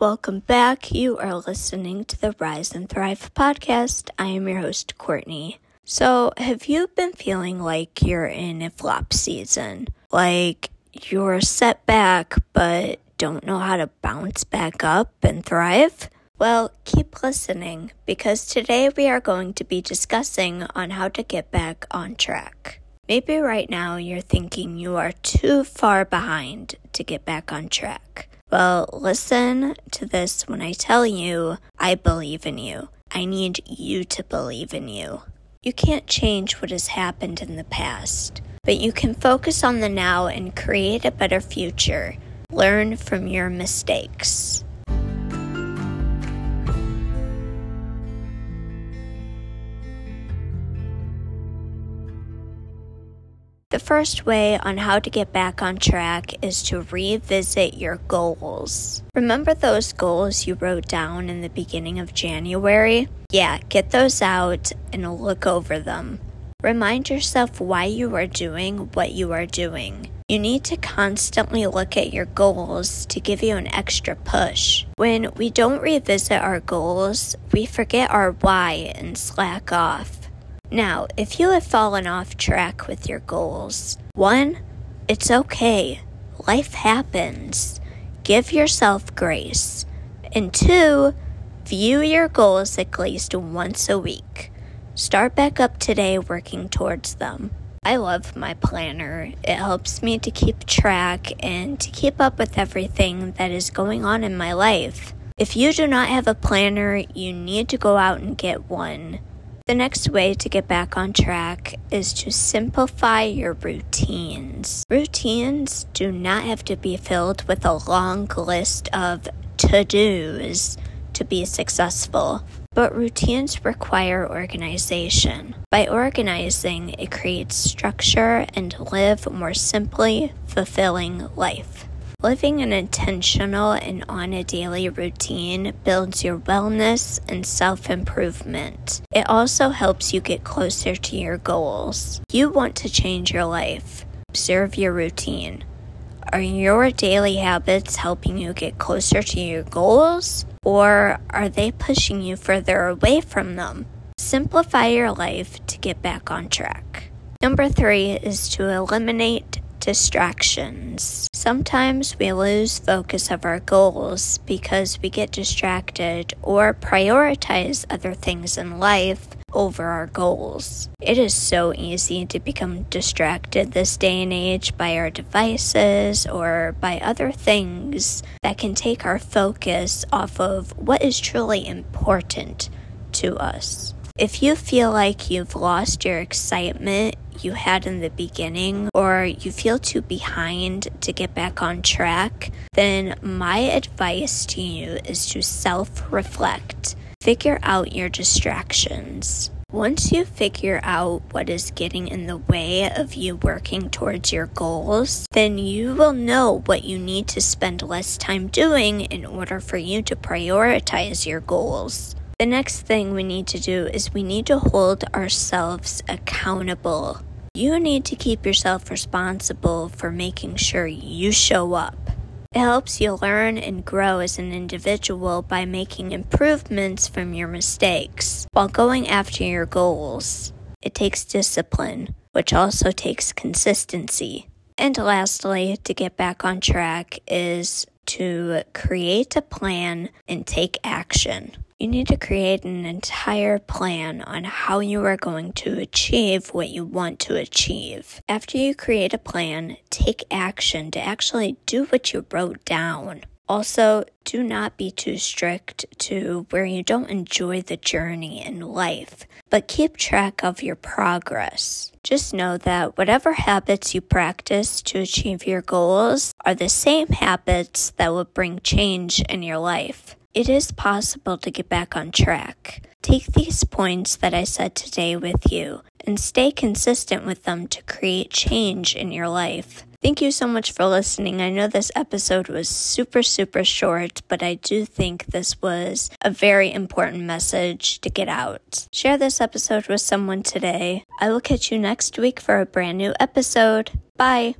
welcome back. You are listening to the Rise and Thrive podcast. I am your host, Courtney. So, have you been feeling like you're in a flop season? Like you're set back, but don't know how to bounce back up and thrive? Well, keep listening because today we are going to be discussing on how to get back on track. Maybe right now you're thinking you are too far behind to get back on track. Well, listen to this when I tell you I believe in you. I need you to believe in you. You can't change what has happened in the past, but you can focus on the now and create a better future. Learn from your mistakes. The first way on how to get back on track is to revisit your goals. Remember those goals you wrote down in the beginning of January? Yeah, get those out and look over them. Remind yourself why you are doing what you are doing. You need to constantly look at your goals to give you an extra push. When we don't revisit our goals, we forget our why and slack off. Now, if you have fallen off track with your goals, one, it's okay. Life happens. Give yourself grace. And two, view your goals at least once a week. Start back up today working towards them. I love my planner. It helps me to keep track and to keep up with everything that is going on in my life. If you do not have a planner, you need to go out and get one. The next way to get back on track is to simplify your routines. Routines do not have to be filled with a long list of to dos to be successful, but routines require organization. By organizing, it creates structure and live more simply, fulfilling life. Living an intentional and on a daily routine builds your wellness and self improvement. It also helps you get closer to your goals. You want to change your life. Observe your routine. Are your daily habits helping you get closer to your goals, or are they pushing you further away from them? Simplify your life to get back on track. Number three is to eliminate distractions. Sometimes we lose focus of our goals because we get distracted or prioritize other things in life over our goals. It is so easy to become distracted this day and age by our devices or by other things that can take our focus off of what is truly important to us. If you feel like you've lost your excitement you had in the beginning, or you feel too behind to get back on track, then my advice to you is to self reflect. Figure out your distractions. Once you figure out what is getting in the way of you working towards your goals, then you will know what you need to spend less time doing in order for you to prioritize your goals. The next thing we need to do is we need to hold ourselves accountable. You need to keep yourself responsible for making sure you show up. It helps you learn and grow as an individual by making improvements from your mistakes while going after your goals. It takes discipline, which also takes consistency. And lastly, to get back on track is to create a plan and take action. You need to create an entire plan on how you are going to achieve what you want to achieve. After you create a plan, take action to actually do what you wrote down. Also, do not be too strict to where you don't enjoy the journey in life, but keep track of your progress. Just know that whatever habits you practice to achieve your goals are the same habits that will bring change in your life. It is possible to get back on track. Take these points that I said today with you and stay consistent with them to create change in your life. Thank you so much for listening. I know this episode was super, super short, but I do think this was a very important message to get out. Share this episode with someone today. I will catch you next week for a brand new episode. Bye.